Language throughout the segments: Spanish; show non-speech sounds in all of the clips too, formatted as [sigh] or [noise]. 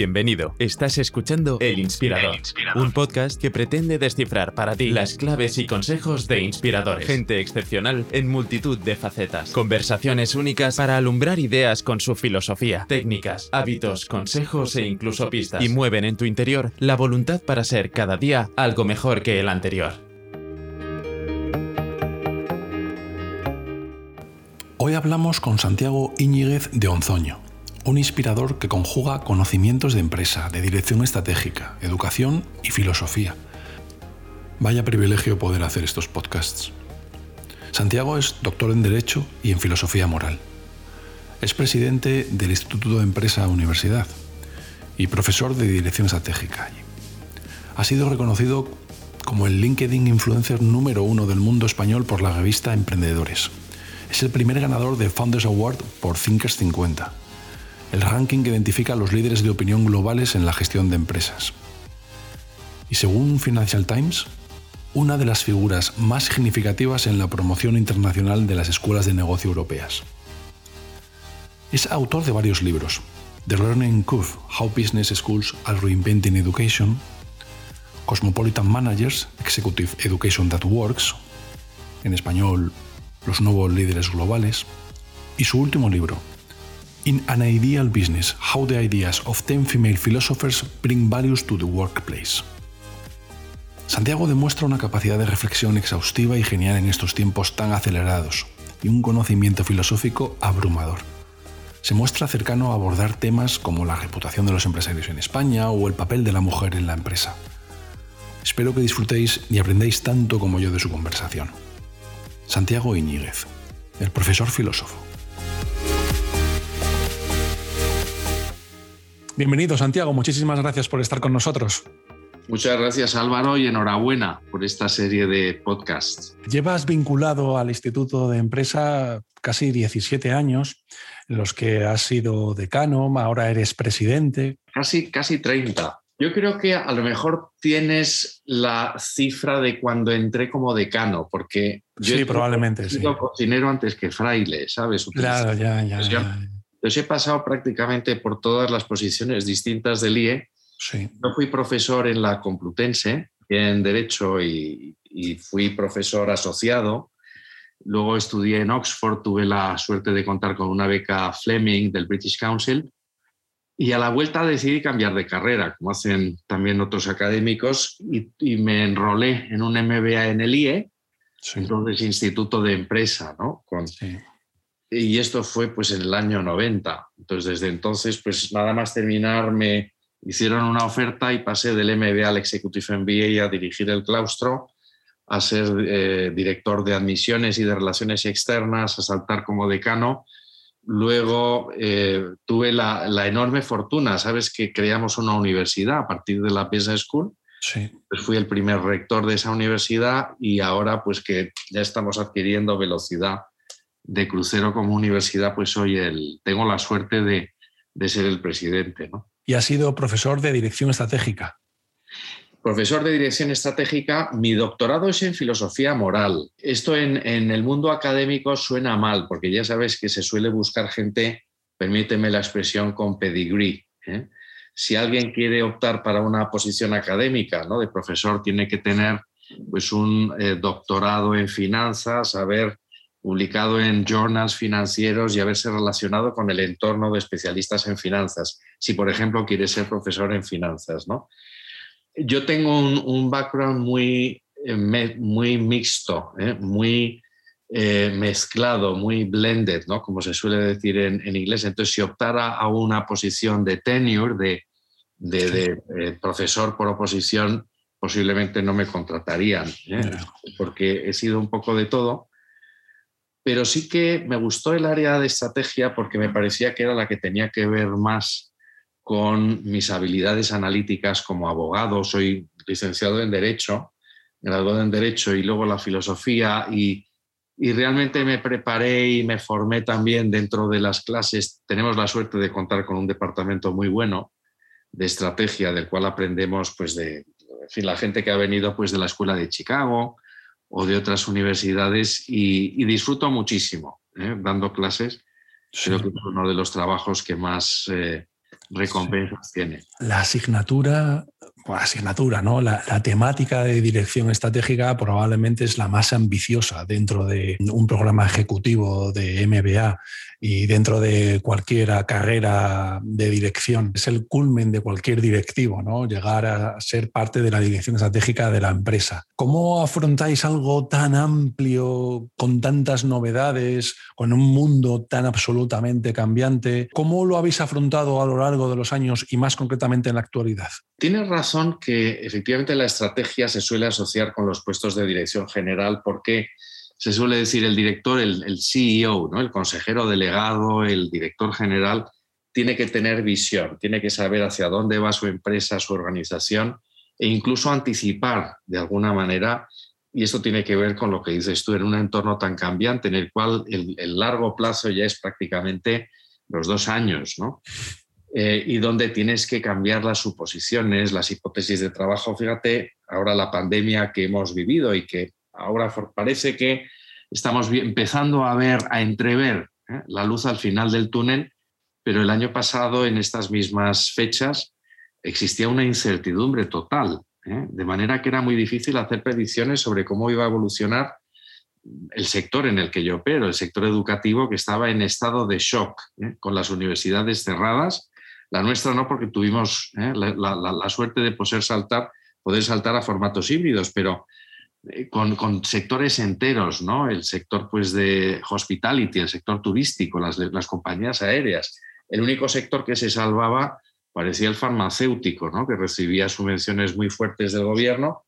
Bienvenido. Estás escuchando El Inspirador, un podcast que pretende descifrar para ti las claves y consejos de inspiradores. Gente excepcional en multitud de facetas. Conversaciones únicas para alumbrar ideas con su filosofía, técnicas, hábitos, consejos e incluso pistas. Y mueven en tu interior la voluntad para ser cada día algo mejor que el anterior. Hoy hablamos con Santiago Íñiguez de Onzoño un inspirador que conjuga conocimientos de empresa, de dirección estratégica, educación y filosofía. Vaya privilegio poder hacer estos podcasts. Santiago es doctor en Derecho y en Filosofía Moral. Es presidente del Instituto de Empresa Universidad y profesor de Dirección Estratégica. Ha sido reconocido como el LinkedIn influencer número uno del mundo español por la revista Emprendedores. Es el primer ganador del Founders Award por Thinkers 50 el ranking que identifica a los líderes de opinión globales en la gestión de empresas. Y según Financial Times, una de las figuras más significativas en la promoción internacional de las escuelas de negocio europeas. Es autor de varios libros, The Learning Curve, How Business Schools Are Reinventing Education, Cosmopolitan Managers, Executive Education That Works, en español, Los nuevos líderes globales, y su último libro, In an Ideal Business, How the Ideas of 10 Female Philosophers Bring Values to the Workplace. Santiago demuestra una capacidad de reflexión exhaustiva y genial en estos tiempos tan acelerados y un conocimiento filosófico abrumador. Se muestra cercano a abordar temas como la reputación de los empresarios en España o el papel de la mujer en la empresa. Espero que disfrutéis y aprendáis tanto como yo de su conversación. Santiago Iñiguez, el profesor filósofo. Bienvenido, Santiago. Muchísimas gracias por estar con nosotros. Muchas gracias Álvaro y enhorabuena por esta serie de podcasts. Llevas vinculado al Instituto de Empresa casi 17 años, en los que has sido decano, ahora eres presidente. Casi, casi 30. Yo creo que a lo mejor tienes la cifra de cuando entré como decano, porque yo sí, probablemente he sido cocinero antes que fraile, ¿sabes? Claro, ya, ya. ya. Entonces he pasado prácticamente por todas las posiciones distintas del IE. Sí. Yo fui profesor en la Complutense, en Derecho, y, fui profesor asociado. Luego estudié en Oxford, tuve la suerte de contar con una beca Fleming del British Council. Y a la vuelta decidí cambiar de carrera, como hacen también otros académicos, y, me enrolé en un MBA en el IE, entonces Instituto de Empresa, ¿no? Con, sí y esto fue pues en el año 90. Entonces, desde entonces, pues nada más terminar, me hicieron una oferta y pasé del MBA al Executive MBA a dirigir el claustro, a ser eh, director de admisiones y de relaciones externas, a saltar como decano. Luego eh, tuve la, enorme fortuna, sabes que creamos una universidad a partir de la Business School. Sí. Pues fui el primer rector de esa universidad y ahora pues que ya estamos adquiriendo velocidad de crucero como universidad, pues soy el, tengo la suerte de, ser el presidente. ¿no? Y ha sido profesor de dirección estratégica. Profesor de dirección estratégica, mi doctorado es en filosofía moral. Esto en, el mundo académico suena mal, porque ya sabes que se suele buscar gente, permíteme la expresión, con pedigree. ¿eh? Si alguien quiere optar para una posición académica ¿no? de profesor, tiene que tener pues, un eh, doctorado en finanzas, saber publicado en journals financieros y haberse relacionado con el entorno de especialistas en finanzas, si por ejemplo quiere ser profesor en finanzas. ¿no? Yo tengo un, background muy, eh, muy mixto, ¿eh? muy eh, mezclado, muy blended, ¿no? como se suele decir en, en, inglés. Entonces, si optara a una posición de tenure, de, de, profesor por oposición, posiblemente no me contratarían, porque he sido un poco de todo pero sí que me gustó el área de estrategia porque me parecía que era la que tenía que ver más con mis habilidades analíticas como abogado. Soy licenciado en Derecho, graduado en Derecho y luego la filosofía y, y realmente me preparé y me formé también dentro de las clases. Tenemos la suerte de contar con un departamento muy bueno de estrategia del cual aprendemos pues de la gente que ha venido pues de la escuela de Chicago, o de otras universidades y, disfruto muchísimo ¿eh? dando clases. Creo que es uno de los trabajos que más, eh, recompensas tiene. La asignatura asignatura, ¿no? La, temática de dirección estratégica probablemente es la más ambiciosa dentro de un programa ejecutivo de MBA y dentro de cualquier carrera de dirección. Es el culmen de cualquier directivo, ¿no? Llegar a ser parte de la dirección estratégica de la empresa. ¿Cómo afrontáis algo tan amplio, con tantas novedades, con un mundo tan absolutamente cambiante? ¿Cómo lo habéis afrontado a lo largo de los años y más concretamente en la actualidad? Tienes razón que efectivamente la estrategia se suele asociar con los puestos de dirección general porque se suele decir el director, el, CEO, ¿no? el consejero delegado, el director general, tiene que tener visión, tiene que saber hacia dónde va su empresa, su organización e incluso anticipar de alguna manera. Y esto tiene que ver con lo que dices tú, en un entorno tan cambiante en el cual el, el largo plazo ya es prácticamente los dos años, ¿no? Eh, y donde tienes que cambiar las suposiciones, las hipótesis de trabajo. Fíjate, ahora la pandemia que hemos vivido y que ahora parece que estamos empezando a ver, a entrever ¿eh? la luz al final del túnel, pero el año pasado, en estas mismas fechas, existía una incertidumbre total, ¿eh? de manera que era muy difícil hacer predicciones sobre cómo iba a evolucionar el sector en el que yo opero, el sector educativo que estaba en estado de shock, con las universidades cerradas la nuestra no, porque tuvimos ¿eh? la, suerte de poder saltar, poder saltar a formatos híbridos, pero eh, con, sectores enteros, ¿no? El sector pues, de hospitality, el sector turístico, las, las compañías aéreas. El único sector que se salvaba parecía el farmacéutico, ¿no? que recibía subvenciones muy fuertes del gobierno.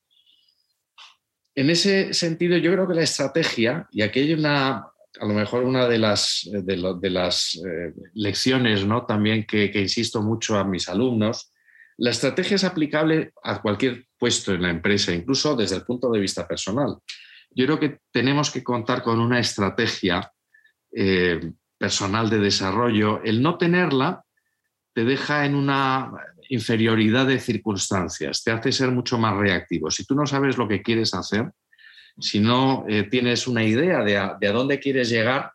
En ese sentido, yo creo que la estrategia, y aquí hay una, a lo mejor una de las, de, las eh, lecciones ¿no? también que, insisto mucho a mis alumnos, la estrategia es aplicable a cualquier puesto en la empresa, incluso desde el punto de vista personal. Yo creo que tenemos que contar con una estrategia eh, personal de desarrollo. El no tenerla te deja en una inferioridad de circunstancias, te hace ser mucho más reactivo. Si tú no sabes lo que quieres hacer, si no eh, tienes una idea de a, dónde quieres llegar,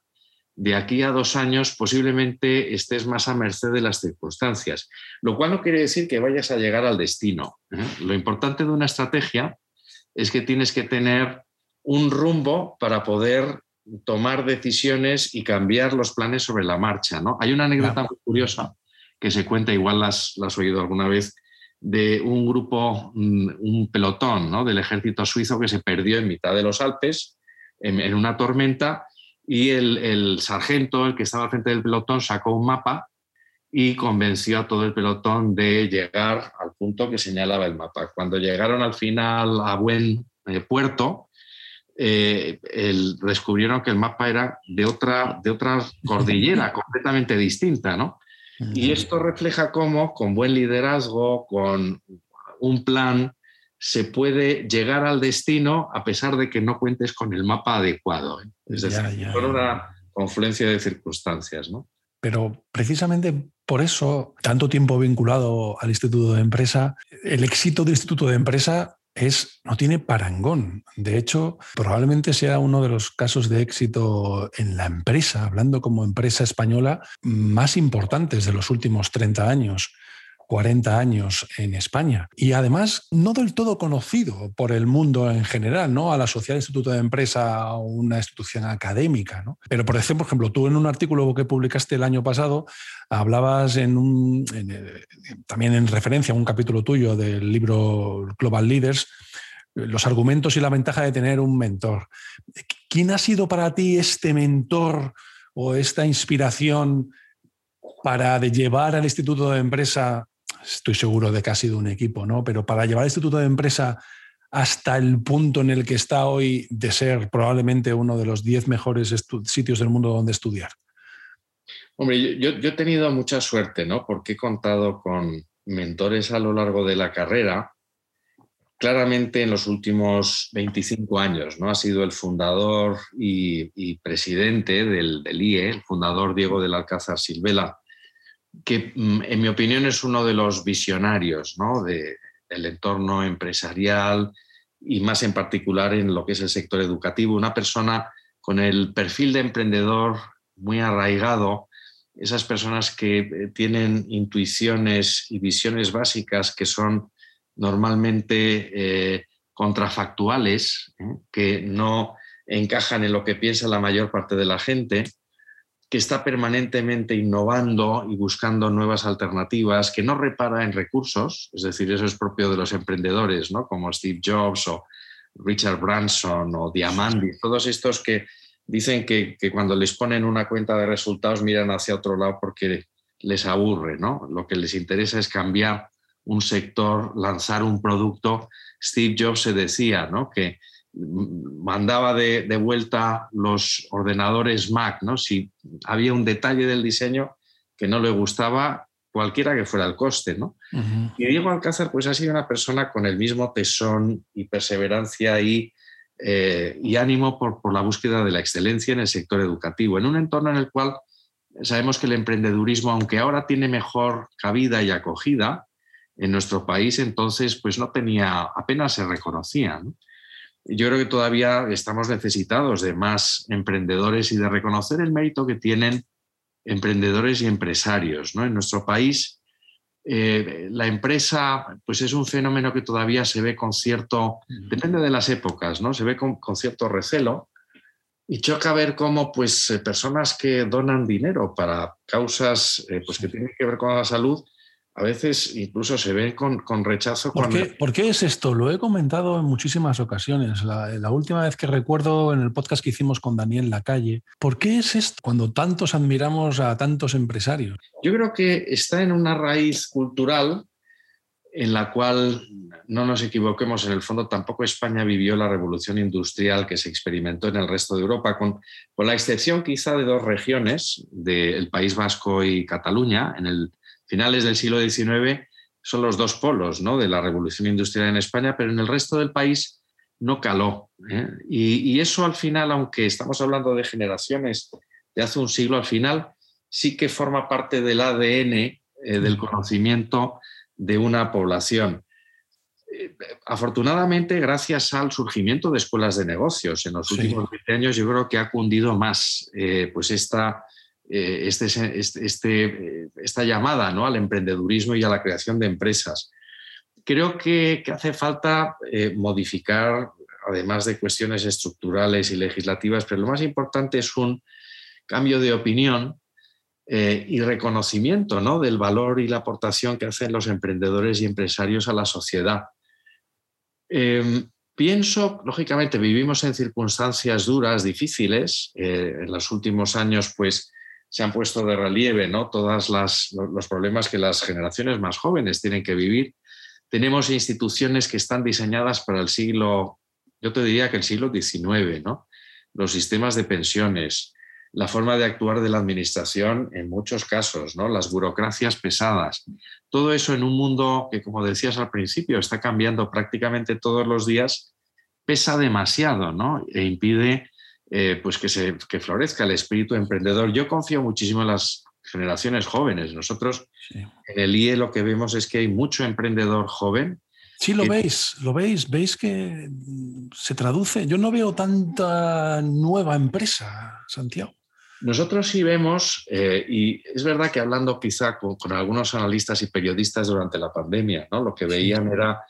de aquí a dos años posiblemente estés más a merced de las circunstancias, lo cual no quiere decir que vayas a llegar al destino. ¿eh? Lo importante de una estrategia es que tienes que tener un rumbo para poder tomar decisiones y cambiar los planes sobre la marcha. ¿no? Hay una anécdota muy curiosa que se cuenta, igual las, la has oído alguna vez, de un grupo, mm, un pelotón ¿no? del ejército suizo que se perdió en mitad de los Alpes en, una tormenta y el, sargento, el que estaba al frente del pelotón, sacó un mapa y convenció a todo el pelotón de llegar al punto que señalaba el mapa. Cuando llegaron al final a buen eh, puerto, eh, descubrieron que el mapa era de otra, de otra cordillera [laughs] completamente distinta, ¿no? Y esto refleja cómo con buen liderazgo, con un plan, se puede llegar al destino a pesar de que no cuentes con el mapa adecuado. ¿eh? Es decir, por una confluencia de circunstancias. ¿no? Pero precisamente por eso, tanto tiempo vinculado al Instituto de Empresa, el éxito del Instituto de Empresa es, no tiene parangón. De hecho, probablemente sea uno de los casos de éxito en la empresa, hablando como empresa española, más importantes de los últimos 30 años. 40 años en España. Y además, no del todo conocido por el mundo en general, ¿no? A la Sociedad Instituto de Empresa, una institución académica, ¿no? Pero, por ejemplo, tú en un artículo que publicaste el año pasado, hablabas eh, también en referencia a un capítulo tuyo del libro Global Leaders, los argumentos y la ventaja de tener un mentor. ¿Quién ha sido para ti este mentor o esta inspiración para llevar al Instituto de Empresa estoy seguro de que ha sido un equipo, ¿no? Pero para llevar el Instituto de Empresa hasta el punto en el que está hoy de ser probablemente uno de los 10 mejores sitios del mundo donde estudiar? Hombre, yo, he tenido mucha suerte, ¿no? Porque he contado con mentores a lo largo de la carrera. Claramente en los últimos 25 años, ¿no? Ha sido el fundador y, presidente del, del, IE, el fundador Diego del Alcázar Silvela, que mm, en mi opinión es uno de los visionarios del entorno empresarial y más en particular en lo que es el sector educativo, una persona con el perfil de emprendedor muy arraigado esas personas que eh, tienen intuiciones y visiones básicas que son normalmente eh, contrafactuales, que no encajan en lo que piensa la mayor parte de la gente, que está permanentemente innovando y buscando nuevas alternativas, que no repara en recursos, es decir, eso es propio de los emprendedores, ¿no? como Steve Jobs o Richard Branson o Diamandi, todos estos que dicen que, cuando les ponen una cuenta de resultados miran hacia otro lado porque les aburre, ¿no? Lo que les interesa es cambiar un sector, lanzar un producto. Steve Jobs se decía, ¿no? Que mandaba de, vuelta los ordenadores Mac, ¿no? Si había un detalle del diseño que no le gustaba, cualquiera que fuera el coste, ¿no? Y Diego Alcázar, pues ha sido una persona con el mismo tesón y perseverancia y, eh, y ánimo por, por, la búsqueda de la excelencia en el sector educativo, en un entorno en el cual sabemos que el emprendedurismo, aunque ahora tiene mejor cabida y acogida en nuestro país, entonces pues no tenía, apenas se reconocía. ¿no? Yo creo que todavía estamos necesitados de más emprendedores y de reconocer el mérito que tienen emprendedores y empresarios. ¿no? En nuestro país, eh, la empresa pues es un fenómeno que todavía se ve con cierto, depende de las épocas, ¿no? se ve con, cierto recelo y choca ver cómo pues, eh, personas que donan dinero para causas eh, pues, que tienen que ver con la salud, a veces incluso se ven con, rechazo. ¿Por, qué, ¿Por, qué, es esto? Lo he comentado en muchísimas ocasiones. La, última vez que recuerdo en el podcast que hicimos con Daniel Lacalle. ¿Por qué es esto cuando tantos admiramos a tantos empresarios? Yo creo que está en una raíz cultural en la cual, no nos equivoquemos, en el fondo tampoco España vivió la revolución industrial que se experimentó en el resto de Europa, con, con la excepción quizá de dos regiones, del País Vasco y Cataluña, en el finales del siglo XIX son los dos polos ¿no? de la revolución industrial en España, pero en el resto del país no caló. ¿eh? Y, eso al final, aunque estamos hablando de generaciones de hace un siglo, al final sí que forma parte del ADN eh, del conocimiento de una población. Eh, afortunadamente, gracias al surgimiento de escuelas de negocios en los últimos 20 años, yo creo que ha cundido más pues esta este, este, este, eh, esta llamada al emprendedurismo y a la creación de empresas. Creo que, hace falta eh, modificar, además de cuestiones estructurales y legislativas, pero lo más importante es un cambio de opinión y reconocimiento ¿no? del valor y la aportación que hacen los emprendedores y empresarios a la sociedad. Em, pienso, lógicamente, vivimos en circunstancias duras, difíciles. en los últimos años, pues, se han puesto de relieve ¿no? todos los problemas que las generaciones más jóvenes tienen que vivir. Tenemos instituciones que están diseñadas para el siglo, yo te diría que el siglo XIX, ¿no? los sistemas de pensiones, la forma de actuar de la administración en muchos casos, ¿no? las burocracias pesadas. Todo eso en un mundo que, como decías al principio, está cambiando prácticamente todos los días, pesa demasiado ¿no? e impide eh, pues que, se, florezca el espíritu emprendedor. Yo confío muchísimo en las generaciones jóvenes. Nosotros en el IE lo que vemos es que hay mucho emprendedor joven. Sí, lo veis, lo veis, veis que se traduce. Yo no veo tanta nueva empresa, Santiago. Nosotros sí vemos, eh, y es verdad que hablando quizá con, algunos analistas y periodistas durante la pandemia, ¿no? lo que veían era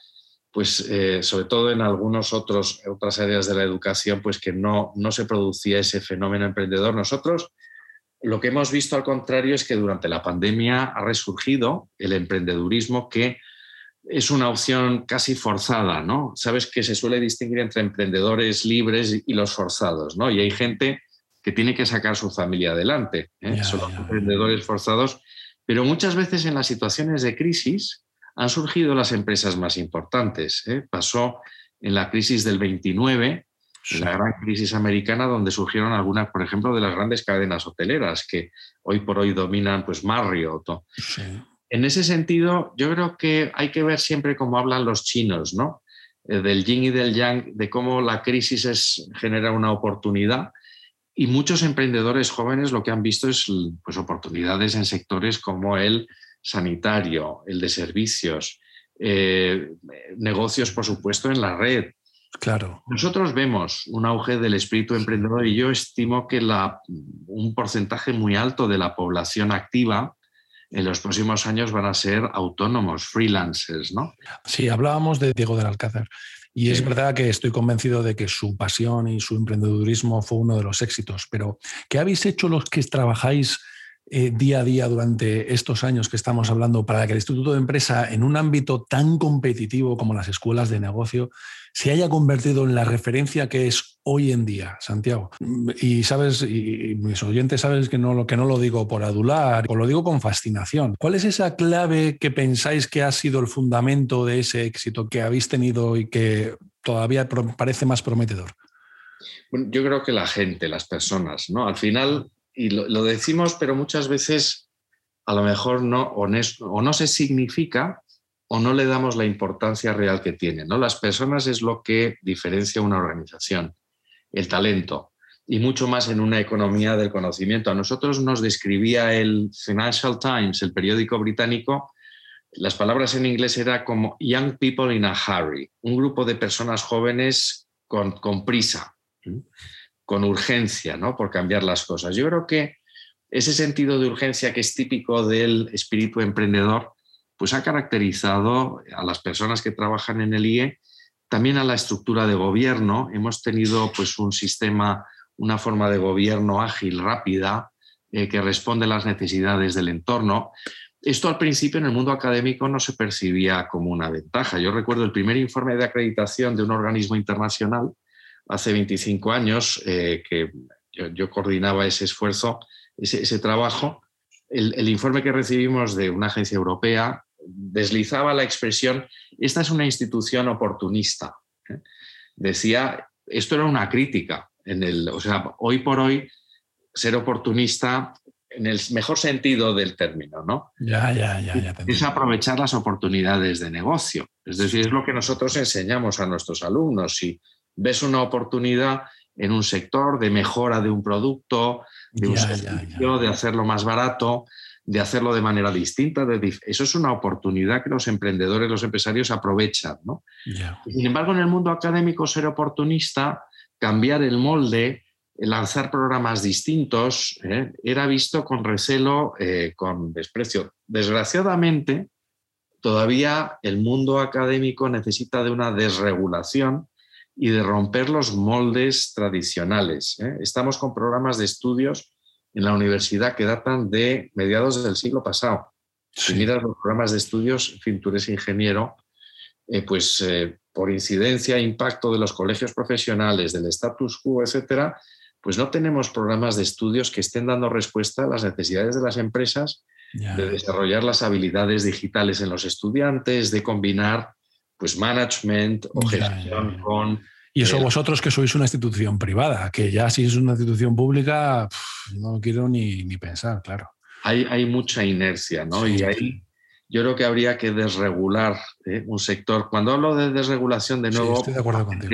pues eh, sobre todo en algunos otros otras áreas de la educación, pues que no, no se producía ese fenómeno emprendedor. Nosotros lo que hemos visto al contrario es que durante la pandemia ha resurgido el emprendedurismo que es una opción casi forzada, ¿no? Sabes que se suele distinguir entre emprendedores libres y los forzados, ¿no? Y hay gente que tiene que sacar su familia adelante, ¿eh? son los emprendedores forzados, pero muchas veces en las situaciones de crisis han surgido las empresas más importantes. ¿eh? Pasó en la crisis del 29, la gran crisis americana, donde surgieron algunas, por ejemplo, de las grandes cadenas hoteleras que hoy por hoy dominan pues Marriott. En ese sentido, yo creo que hay que ver siempre cómo hablan los chinos, ¿no? Eh, del yin y del yang, de cómo la crisis es, genera una oportunidad. Y muchos emprendedores jóvenes lo que han visto es pues, oportunidades en sectores como el sanitario, el de servicios, eh, negocios, por supuesto, en la red. Claro. Nosotros vemos un auge del espíritu emprendedor y yo estimo que la, un porcentaje muy alto de la población activa en los próximos años van a ser autónomos, freelancers, ¿no? Sí, hablábamos de Diego del Alcázar. Y es verdad que estoy convencido de que su pasión y su emprendedurismo fue uno de los éxitos, pero ¿qué habéis hecho los que trabajáis eh, día a día durante estos años que estamos hablando para que el Instituto de Empresa, en un ámbito tan competitivo como las escuelas de negocio, se haya convertido en la referencia que es hoy en día, Santiago. Y sabes, y mis oyentes sabes que no, que no lo digo por adular, o lo digo con fascinación. ¿Cuál es esa clave que pensáis que ha sido el fundamento de ese éxito que habéis tenido y que todavía parece más prometedor? yo creo que la gente, las personas, ¿no? Al final y lo, decimos, pero muchas veces a lo mejor no, o no se significa o no le damos la importancia real que tiene. ¿no? Las personas es lo que diferencia una organización, el talento, y mucho más en una economía del conocimiento. A nosotros nos describía el Financial Times, el periódico británico, las palabras en inglés era como Young People in a Hurry, un grupo de personas jóvenes con, con prisa con urgencia, ¿no? Por cambiar las cosas. Yo creo que ese sentido de urgencia que es típico del espíritu emprendedor, pues ha caracterizado a las personas que trabajan en el IE, también a la estructura de gobierno. Hemos tenido pues un sistema, una forma de gobierno ágil, rápida, eh, que responde a las necesidades del entorno. Esto al principio en el mundo académico no se percibía como una ventaja. Yo recuerdo el primer informe de acreditación de un organismo internacional hace 25 años eh, que yo, coordinaba ese esfuerzo, ese, trabajo, el, informe que recibimos de una agencia europea deslizaba la expresión, esta es una institución oportunista. ¿eh? Decía, esto era una crítica, en el, o sea, hoy por hoy ser oportunista en el mejor sentido del término, ¿no? Ya, ya, ya. ya es aprovechar las oportunidades de negocio. Es decir, es lo que nosotros enseñamos a nuestros alumnos. Si ves una oportunidad en un sector de mejora de un producto, de un servicio, de hacerlo más barato, de hacerlo de manera distinta. eso es una oportunidad que los emprendedores, los empresarios aprovechan. ¿no? Sin embargo, en el mundo académico, ser oportunista, cambiar el molde, lanzar programas distintos, ¿eh? era visto con recelo, eh, con desprecio. Desgraciadamente, todavía el mundo académico necesita de una desregulación y de romper los moldes tradicionales. ¿eh? Estamos con programas de estudios en la universidad que datan de mediados del siglo pasado. Si miras los programas de estudios, en fin, tú eres ingeniero, eh, pues eh, por incidencia e impacto de los colegios profesionales, del status quo, etcétera, pues no tenemos programas de estudios que estén dando respuesta a las necesidades de las empresas de desarrollar las habilidades digitales en los estudiantes, de combinar pues management o gestión con... Y eso vosotros que sois una institución privada, que ya si es una institución pública, no quiero ni, ni, pensar, claro. Hay, hay mucha inercia, ¿no? y ahí yo creo que habría que desregular ¿eh? un sector. Cuando hablo de desregulación, de nuevo, estoy de acuerdo contigo.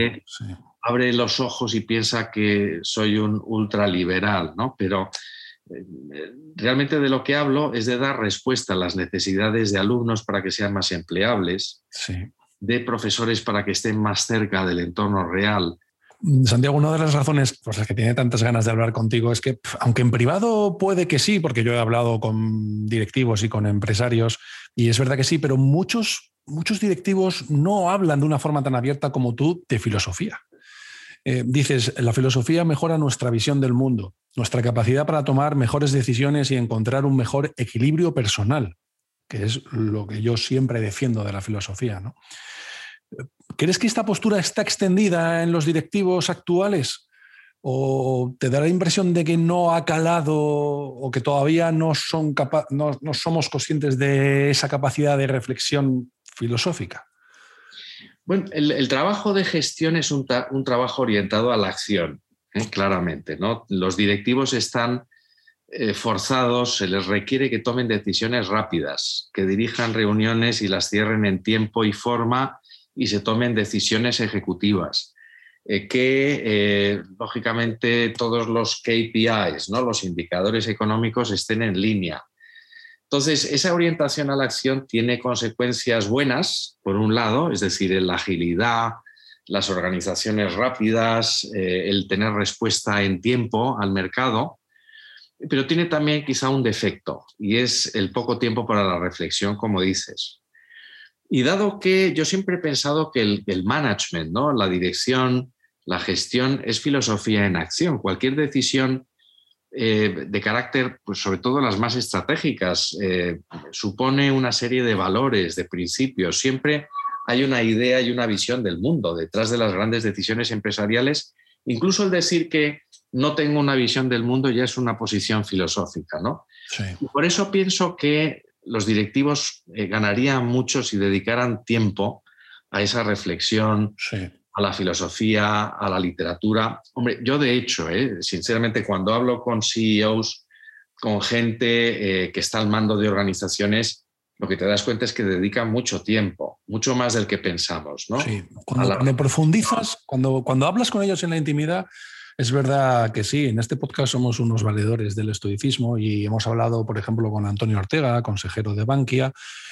abre los ojos y piensa que soy un ultraliberal, ¿no? Pero eh, realmente de lo que hablo es de dar respuesta a las necesidades de alumnos para que sean más empleables. Sí de profesores para que estén más cerca del entorno real. Mm, Santiago, una de las razones por las que tiene tantas ganas de hablar contigo es que, aunque en privado puede que sí, porque yo he hablado con directivos y con empresarios, y es verdad que sí, pero muchos, muchos directivos no hablan de una forma tan abierta como tú de filosofía. Eh, dices, la filosofía mejora nuestra visión del mundo, nuestra capacidad para tomar mejores decisiones y encontrar un mejor equilibrio personal, que es lo que yo siempre defiendo de la filosofía. ¿no? ¿Crees que esta postura está extendida en los directivos actuales? ¿O te da la impresión de que no ha calado o que todavía no, son no, no somos conscientes de esa capacidad de reflexión filosófica? Bueno, el, trabajo de gestión es un, trabajo orientado a la acción, ¿eh? claramente. ¿no? Los directivos están eh, forzados, se les requiere que tomen decisiones rápidas, que dirijan reuniones y las cierren en tiempo y forma y se tomen decisiones ejecutivas. Eh, que eh, lógicamente todos los KPIs, ¿no? los indicadores económicos estén en línea. Entonces, esa orientación a la acción tiene consecuencias buenas, por un lado, es decir, la agilidad, las organizaciones rápidas, eh, el tener respuesta en tiempo al mercado, pero tiene también quizá un defecto y es el poco tiempo para la reflexión, como dices. Y dado que yo siempre he pensado que el, management, ¿no? la dirección, la gestión es filosofía en acción. Cualquier decisión eh, de carácter, pues sobre todo las más estratégicas, eh, supone una serie de valores, de principios. Siempre hay una idea y una visión del mundo detrás de las grandes decisiones empresariales. Incluso el decir que no tengo una visión del mundo ya es una posición filosófica, ¿no? por eso pienso que los directivos eh, ganarían mucho si dedicaran tiempo a esa reflexión, a la filosofía, a la literatura. Hombre, yo de hecho, eh, sinceramente, cuando hablo con CEOs, con gente eh, que está al mando de organizaciones, lo que te das cuenta es que dedican mucho tiempo, mucho más del que pensamos. ¿no? Sí, cuando, profundizas, cuando, cuando hablas con ellos en la intimidad, es verdad que sí, en este podcast somos unos valedores del estoicismo y hemos hablado, por ejemplo, con Antonio Ortega, consejero de Bankia,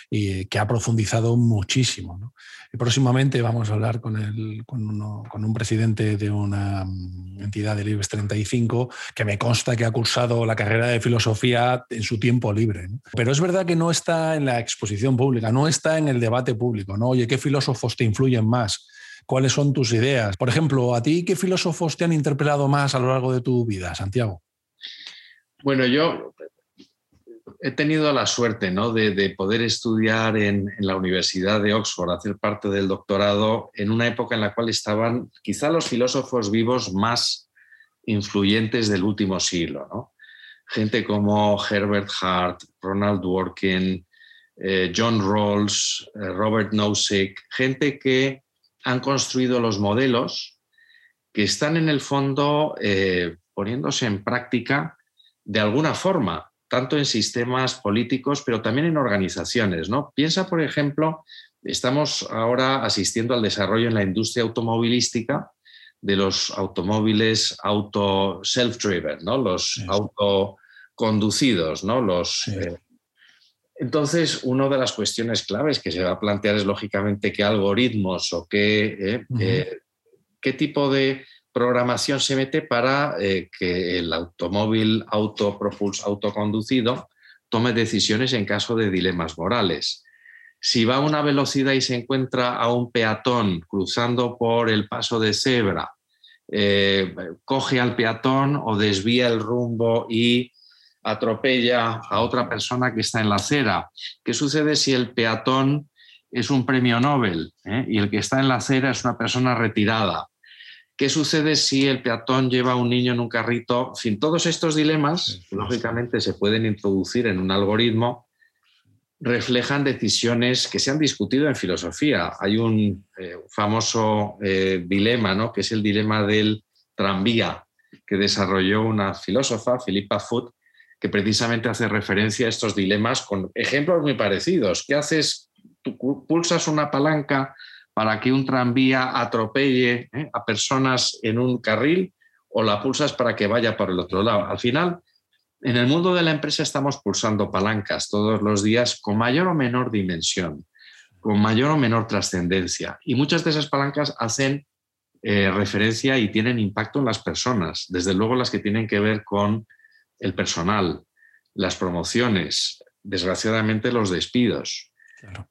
y que ha profundizado muchísimo. Y próximamente vamos a hablar con, el, con, un presidente de una mm, entidad del IBEX 35 que me consta que ha cursado la carrera de filosofía en su tiempo libre. Pero es verdad que no está en la exposición pública, no está en el debate público. ¿no? Oye, ¿qué filósofos te influyen más? Cuáles son tus ideas. Por ejemplo, ¿a ti qué filósofos te han interpelado más a lo largo de tu vida, Santiago? Bueno, yo he tenido la suerte ¿no? de, poder estudiar en, la Universidad de Oxford, hacer parte del doctorado en una época en la cual estaban quizá los filósofos vivos más influyentes del último siglo. Gente como Herbert Hart, Ronald Dworkin, eh, John Rawls, eh, Robert Nozick, gente que han construido los modelos que están en el fondo eh, poniéndose en práctica de alguna forma, tanto en sistemas políticos, pero también en organizaciones. ¿no? Piensa, por ejemplo, estamos ahora asistiendo al desarrollo en la industria automovilística de los automóviles auto self-driven, ¿no? los autoconducidos, ¿no? los eh, entonces, una de las cuestiones claves que se va a plantear es, lógicamente, qué algoritmos o qué, eh, eh, qué tipo de programación se mete para eh, que el automóvil autopropulso, autoconducido tome decisiones en caso de dilemas morales. Si va a una velocidad y se encuentra a un peatón cruzando por el paso de cebra, coge al peatón o desvía el rumbo y atropella a otra persona que está en la acera. ¿Qué sucede si el peatón es un premio Nobel eh? y el que está en la acera es una persona retirada? ¿Qué sucede si el peatón lleva a un niño en un carrito? En fin, todos estos dilemas, lógicamente, se pueden introducir en un algoritmo, reflejan decisiones que se han discutido en filosofía. Hay un eh, famoso eh, dilema, ¿no? que es el dilema del tranvía, que desarrolló una filósofa, Philippa Foot, que precisamente hace referencia a estos dilemas con ejemplos muy parecidos. ¿Qué haces? Tú pulsas una palanca para que un tranvía atropelle ¿eh? a personas en un carril o la pulsas para que vaya por el otro lado. Al final, en el mundo de la empresa estamos pulsando palancas todos los días con mayor o menor dimensión, con mayor o menor trascendencia. Y muchas de esas palancas hacen eh, referencia y tienen impacto en las personas, desde luego las que tienen que ver con el personal, las promociones, desgraciadamente los despidos,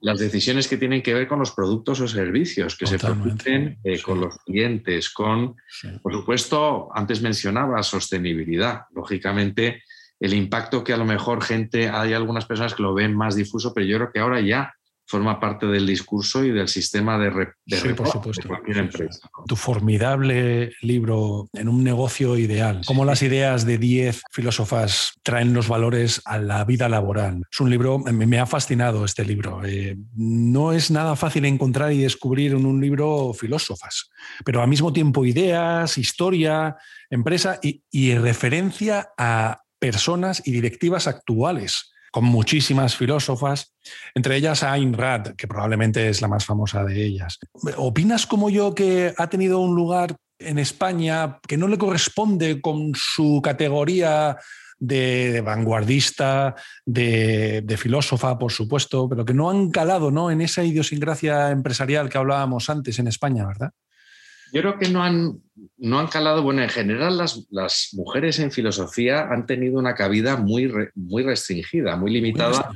las decisiones que tienen que ver con los productos o servicios que se producen eh, con los clientes, con, por supuesto, antes mencionaba sostenibilidad, lógicamente el impacto que a lo mejor gente, hay algunas personas que lo ven más difuso, pero yo creo que ahora ya forma parte del discurso y del sistema de, re, de, por supuesto. cualquier empresa. Tu formidable libro En un negocio ideal, cómo las ideas de 10 filósofas traen los valores a la vida laboral. Es un libro, me, ha fascinado este libro. Eh, no es nada fácil encontrar y descubrir en un libro filósofas, pero al mismo tiempo ideas, historia, empresa y, y referencia a personas y directivas actuales con muchísimas filósofas, entre ellas Ayn Rand, que probablemente es la más famosa de ellas. ¿Opinas como yo que ha tenido un lugar en España que no le corresponde con su categoría de, vanguardista, de, filósofa, por supuesto, pero que no han calado ¿no? en esa idiosincrasia empresarial que hablábamos antes en España, ¿verdad? Yo creo que no han, no han calado, bueno, en general las, las mujeres en filosofía han tenido una cabida muy, muy restringida, muy limitada.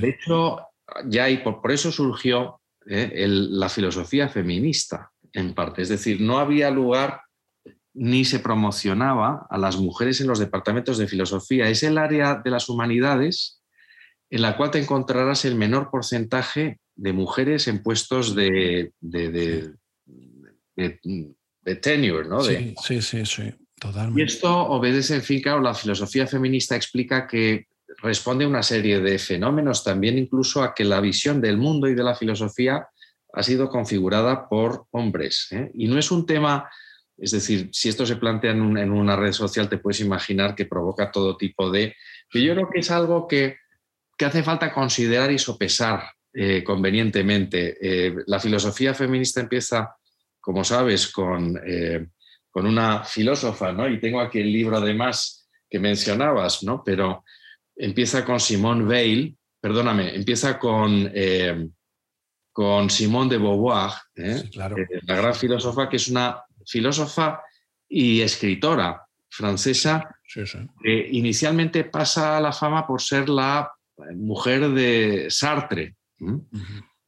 De hecho, ya y por, eso surgió eh, la filosofía feminista, en parte. Es decir, no había lugar ni se promocionaba a las mujeres en los departamentos de filosofía. Es el área de las humanidades en la cual te encontrarás el menor porcentaje de mujeres en puestos de, de, tenure, ¿no? Sí, sí, sí, sí, totalmente. Y esto obedece, en fin, claro, la filosofía feminista explica que responde a una serie de fenómenos, también incluso a que la visión del mundo y de la filosofía ha sido configurada por hombres. ¿eh? Y no es un tema, es decir, si esto se plantea en, una red social, te puedes imaginar que provoca todo tipo de... yo creo que es algo que, hace falta considerar y sopesar eh, convenientemente. Eh, la filosofía feminista empieza, como sabes, con, con una filósofa, ¿no? Y tengo aquí el libro además que mencionabas, ¿no? Pero empieza con Simone Weil, perdóname, empieza con, eh, con Simone de Beauvoir, ¿eh? Eh, la gran filósofa, que es una filósofa y escritora francesa, que inicialmente pasa a la fama por ser la mujer de Sartre,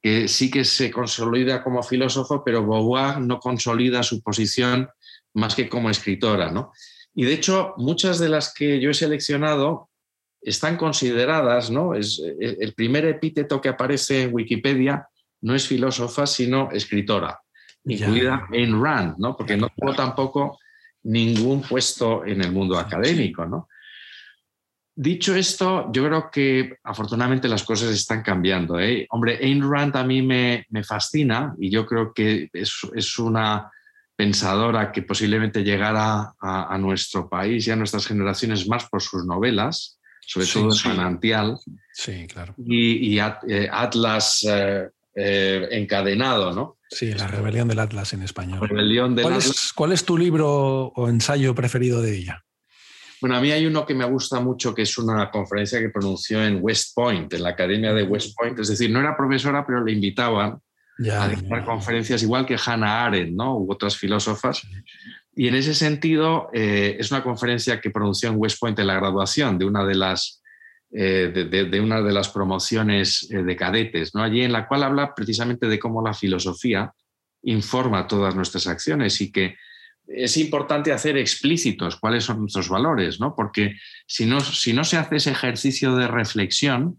que sí que se consolida como filósofo, pero Beauvoir no consolida su posición más que como escritora. ¿no? Y de hecho, muchas de las que yo he seleccionado están consideradas, ¿no? Es, eh, el primer epíteto que aparece en Wikipedia no es filósofa, sino escritora, incluida en Rand, ¿no? Porque no tuvo tampoco ningún puesto en el mundo académico, ¿no? Dicho esto, yo creo que afortunadamente las cosas están cambiando. ¿eh? Hombre, Ayn Rand a mí me, fascina y yo creo que es, una pensadora que posiblemente llegará a, a, nuestro país y a nuestras generaciones más por sus novelas sobre todo sí. Manantial. Sí, claro. Y, eh, Atlas eh, eh, encadenado, ¿no? Sí, la rebelión del Atlas en español. Rebelión del ¿Cuál, Atlas. Es, ¿Cuál es tu libro o ensayo preferido de ella? Bueno, a mí hay uno que me gusta mucho, que es una conferencia que pronunció en West Point, en la Academia de West Point. Es decir, no era profesora, pero le invitaban a dar conferencias, igual que Hannah Arendt, ¿no? U otras filósofas. Y en ese sentido, eh, es una conferencia que pronunció en West Point en la graduación de una de las, eh, de, una de las promociones eh, de cadetes, ¿no? allí en la cual habla precisamente de cómo la filosofía informa todas nuestras acciones y que es importante hacer explícitos cuáles son nuestros valores, ¿no? porque si no, si no se hace ese ejercicio de reflexión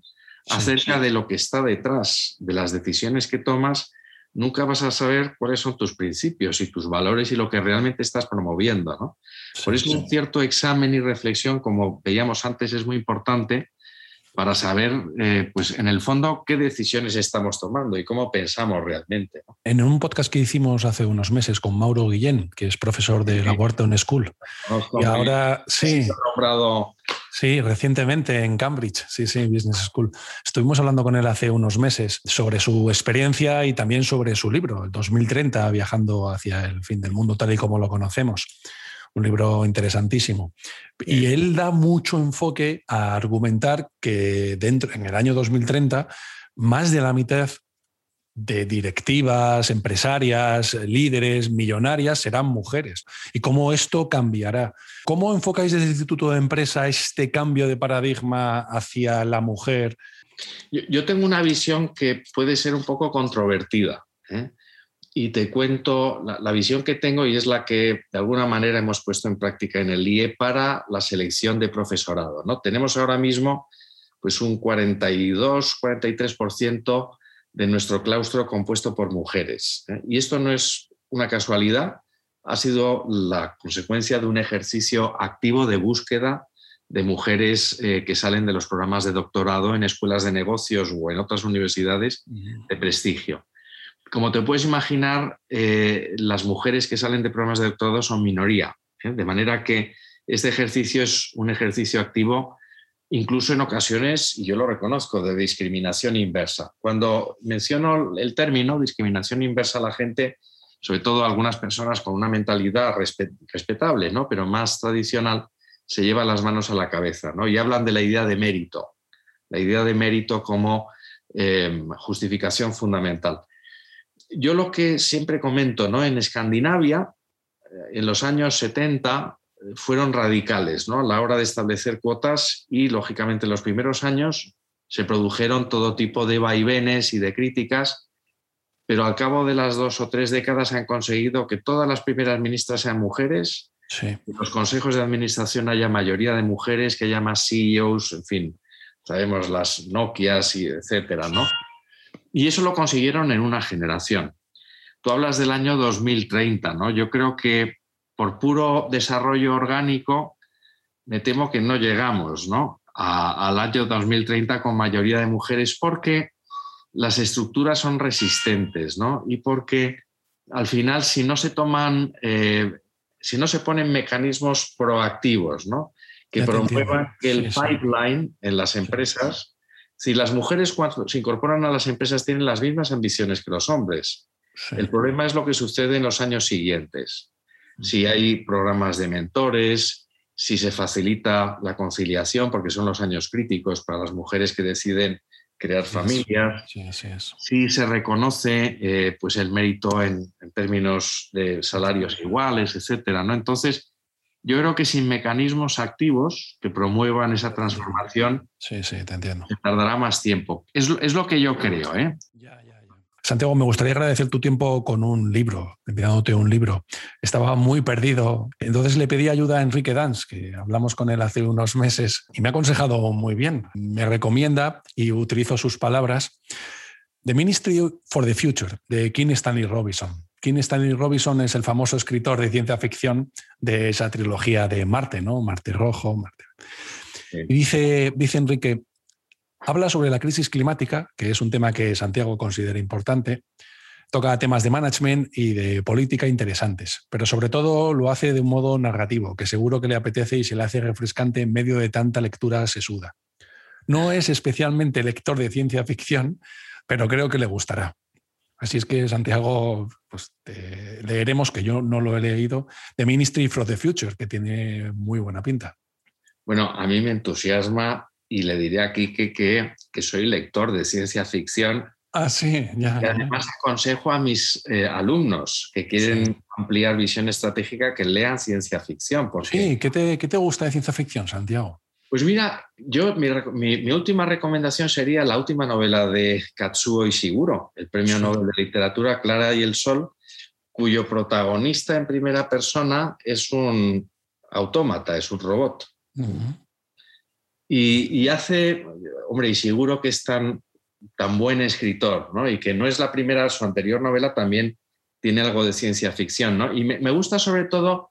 acerca de lo que está detrás de las decisiones que tomas, nunca vas a saber cuáles son tus principios y tus valores y lo que realmente estás promoviendo. ¿no? Por eso un cierto examen y reflexión, como veíamos antes, es muy importante para saber, eh, pues en el fondo, qué decisiones estamos tomando y cómo pensamos realmente. En un podcast que hicimos hace unos meses con Mauro Guillén, que es profesor de la Wharton School, y ahora sí. nombrado Sí, recientemente en Cambridge, sí, sí, Business School. Estuvimos hablando con él hace unos meses sobre su experiencia y también sobre su libro, el 2030, viajando hacia el fin del mundo tal y como lo conocemos. Un libro interesantísimo. Y él da mucho enfoque a argumentar que dentro, en el año 2030, más de la mitad de directivas, empresarias, líderes, millonarias serán mujeres. ¿Y cómo esto cambiará? ¿Cómo enfocáis desde el Instituto de Empresa este cambio de paradigma hacia la mujer? Yo, tengo una visión que puede ser un poco controvertida. ¿eh? Y te cuento la, visión que tengo y es la que de alguna manera hemos puesto en práctica en el IE para la selección de profesorado. ¿no? Tenemos ahora mismo pues un 42-43% de nuestro claustro compuesto por mujeres. ¿eh? Y esto no es una casualidad, ha sido la consecuencia de un ejercicio activo de búsqueda de mujeres eh, que salen de los programas de doctorado en escuelas de negocios o en otras universidades de prestigio. Como te puedes imaginar, eh, las mujeres que salen de programas de doctorado son minoría, de manera que este ejercicio es un ejercicio activo incluso en ocasiones, y yo lo reconozco, de discriminación inversa. Cuando menciono el término discriminación inversa, la gente, sobre todo algunas personas con una mentalidad respetable, ¿no? pero más tradicional, se lleva las manos a la cabeza ¿no? y hablan de la idea de mérito, la idea de mérito como em, justificación fundamental. Yo lo que siempre comento, ¿no? En Escandinavia, en los años 70, fueron radicales ¿no? a la hora de establecer cuotas y, lógicamente, en los primeros años se produjeron todo tipo de vaivenes y de críticas, pero al cabo de las dos o tres décadas han conseguido que todas las primeras ministras sean mujeres, en los consejos de administración haya mayoría de mujeres, que haya más CEOs, en fin, sabemos las Nokias y etcétera, ¿no? Y eso lo consiguieron en una generación. Tú hablas del año 2030, ¿no? Yo creo que por puro desarrollo orgánico, me temo que no llegamos ¿no? al año 2030 con mayoría de mujeres porque las estructuras son resistentes ¿no? y porque al final si no se toman, eh, si no se ponen mecanismos proactivos ¿no? que promuevan que el pipeline en las empresas, si las mujeres cuando se incorporan a las empresas tienen las mismas ambiciones que los hombres, el problema es lo que sucede en los años siguientes. Si hay programas de mentores, si se facilita la conciliación, porque son los años críticos para las mujeres que deciden crear familias, si se reconoce eh, pues el mérito en, términos de salarios iguales, etcétera, ¿no? Entonces, yo creo que sin mecanismos activos que promuevan esa transformación, sí, sí, te entiendo. tardará más tiempo. Es, es lo que yo creo, ¿eh? Santiago, me gustaría agradecer tu tiempo con un libro, enviándote un libro. Estaba muy perdido. Entonces le pedí ayuda a Enrique Dans, que hablamos con él hace unos meses, y me ha aconsejado muy bien. Me recomienda, y utilizo sus palabras, The Ministry for the Future, de King Stanley Robinson. King Stanley Robinson es el famoso escritor de ciencia ficción de esa trilogía de Marte, ¿no? Marte Rojo, Marte. Y dice, dice Enrique, Habla sobre la crisis climática, que es un tema que Santiago considera importante. Toca temas de management y de política interesantes, pero sobre todo lo hace de un modo narrativo, que seguro que le apetece y se le hace refrescante en medio de tanta lectura sesuda. No es especialmente lector de ciencia ficción, pero creo que le gustará. Así es que, Santiago, pues leeremos, que yo no lo he leído, The Ministry for the Future, que tiene muy buena pinta. Bueno, a mí me entusiasma y le diré aquí que, que, soy lector de ciencia ficción. Ah, sí, ya. Y además aconsejo a mis eh, alumnos que quieren ampliar visión estratégica que lean ciencia ficción. Porque, sí, ¿qué te, ¿qué te gusta de ciencia ficción, Santiago? Pues mira, yo mi, mi, última recomendación sería la última novela de Katsuo Ishiguro, el Premio Nobel de Literatura Clara y el Sol, cuyo protagonista en primera persona es un autómata, es un robot. Y, hace, hombre, y seguro que es tan, tan buen escritor, ¿no? Y que no es la primera, su anterior novela también tiene algo de ciencia ficción, ¿no? Y me, gusta sobre todo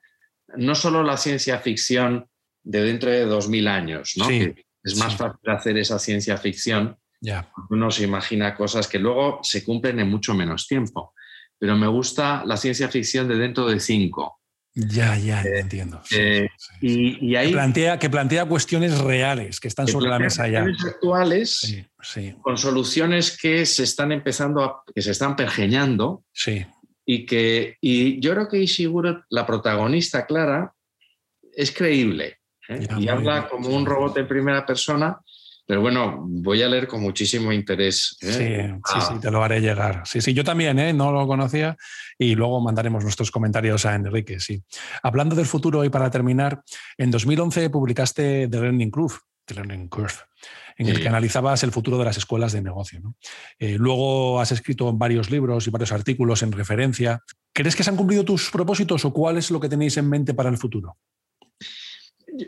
no solo la ciencia ficción de dentro de dos mil años, ¿no? es más fácil hacer esa ciencia ficción. Ya. Uno se imagina cosas que luego se cumplen en mucho menos tiempo. Pero me gusta la ciencia ficción de dentro de cinco, ya, ya, eh, entiendo. Eh, y, ahí, que, plantea, que plantea cuestiones reales que están sobre la mesa ya. actuales con soluciones que se están empezando a, que se están pergeñando. Sí. Y que y yo creo que Ishiguro, la protagonista clara, es creíble. ¿Eh? y habla como un robot en primera persona pero bueno, voy a leer con muchísimo interés. ¿eh? Sí, sí, sí, ah. te lo haré llegar. Sí, sí, yo también, ¿eh? no lo conocía y luego mandaremos nuestros comentarios a Enrique, sí. Hablando del futuro y para terminar, en 2011 publicaste The Learning Curve, The Learning Curve en el que analizabas el futuro de las escuelas de negocio. Eh, luego has escrito varios libros y varios artículos en referencia. ¿Crees que se han cumplido tus propósitos o cuál es lo que tenéis en mente para el futuro?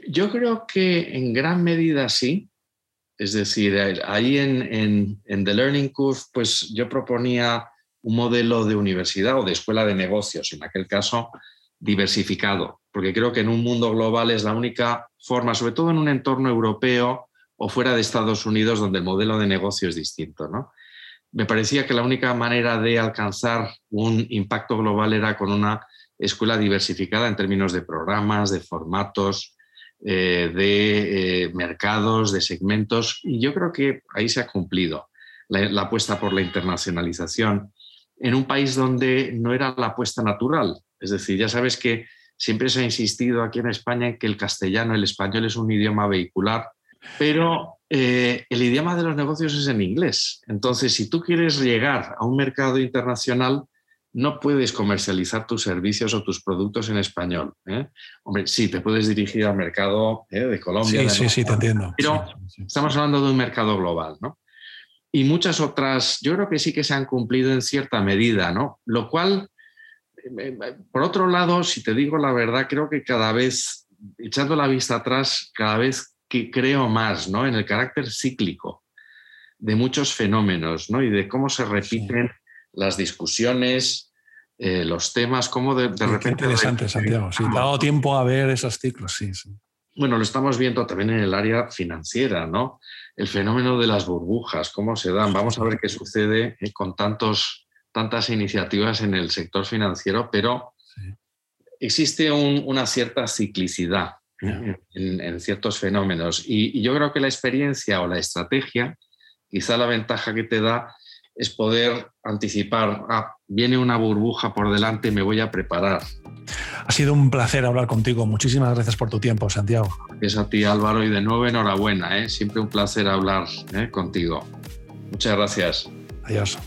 Yo creo que en gran medida sí. Es decir, ahí en, The Learning Curve, pues yo proponía un modelo de universidad o de escuela de negocios, en aquel caso diversificado, porque creo que en un mundo global es la única forma, sobre todo en un entorno europeo o fuera de Estados Unidos, donde el modelo de negocio es distinto. ¿no? Me parecía que la única manera de alcanzar un impacto global era con una escuela diversificada en términos de programas, de formatos, eh, de eh, mercados, de segmentos, y yo creo que ahí se ha cumplido la, apuesta por la internacionalización en un país donde no era la apuesta natural. Es decir, ya sabes que siempre se ha insistido aquí en España en que el castellano, el español es un idioma vehicular, pero eh, el idioma de los negocios es en inglés. Entonces, si tú quieres llegar a un mercado internacional, no puedes comercializar tus servicios o tus productos en español. ¿eh? Hombre, sí, te puedes dirigir al mercado ¿eh? de Colombia. Sí, sí, sí, te entiendo. Pero estamos hablando de un mercado global, ¿no? Y muchas otras, yo creo que sí que se han cumplido en cierta medida, ¿no? Lo cual, por otro lado, si te digo la verdad, creo que cada vez, echando la vista atrás, cada vez que creo más ¿no? en el carácter cíclico de muchos fenómenos ¿no? y de cómo se repiten las discusiones, eh, los temas, cómo de, repente... Qué interesante, Santiago. Sí, te ha dado tiempo a ver esos ciclos, sí, sí. Bueno, lo estamos viendo también en el área financiera, ¿no? El fenómeno de las burbujas, cómo se dan. Vamos a ver qué sucede eh, con tantos, tantas iniciativas en el sector financiero, pero existe una cierta ciclicidad en, ciertos fenómenos. Y, yo creo que la experiencia o la estrategia, quizá la ventaja que te da es poder anticipar, ah, viene una burbuja por delante, me voy a preparar. Ha sido un placer hablar contigo. Muchísimas gracias por tu tiempo, Santiago. Es a ti, Álvaro, y de nuevo enhorabuena. ¿eh? Siempre un placer hablar ¿eh? contigo. Muchas gracias. Adiós.